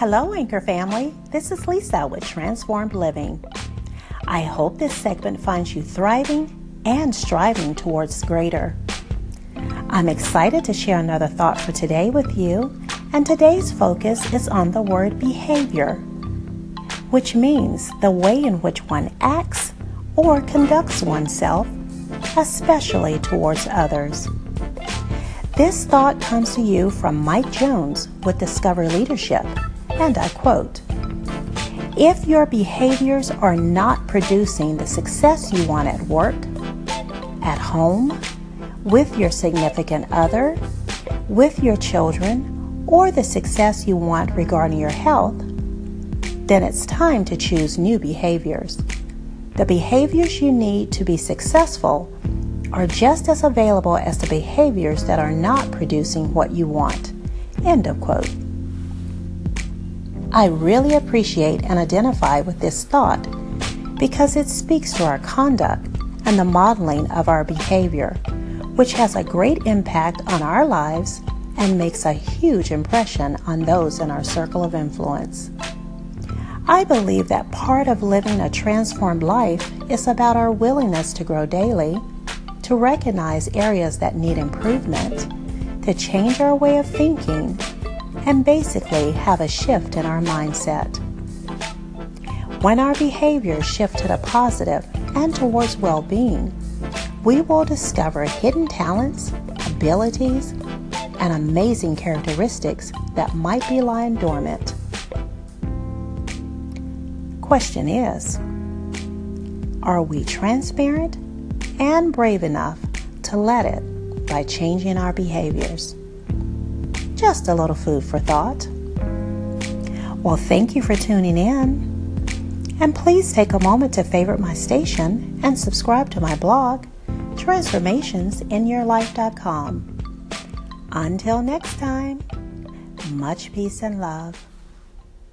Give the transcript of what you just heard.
Hello, Anchor family. This is Lisa with Transformed Living. I hope this segment finds you thriving and striving towards greater. I'm excited to share another thought for today with you, and today's focus is on the word behavior, which means the way in which one acts or conducts oneself, especially towards others. This thought comes to you from Mike Jones with Discover Leadership, and I quote If your behaviors are not producing the success you want at work, at home, with your significant other, with your children, or the success you want regarding your health, then it's time to choose new behaviors. The behaviors you need to be successful are just as available as the behaviors that are not producing what you want. End of quote. I really appreciate and identify with this thought because it speaks to our conduct and the modeling of our behavior, which has a great impact on our lives and makes a huge impression on those in our circle of influence. I believe that part of living a transformed life is about our willingness to grow daily, to recognize areas that need improvement, to change our way of thinking, and basically have a shift in our mindset. When our behaviors shift to the positive and towards well being, we will discover hidden talents, abilities, and amazing characteristics that might be lying dormant. Question is Are we transparent and brave enough to let it by changing our behaviors? Just a little food for thought. Well, thank you for tuning in. And please take a moment to favorite my station and subscribe to my blog, transformationsinyourlife.com. Until next time, much peace and love.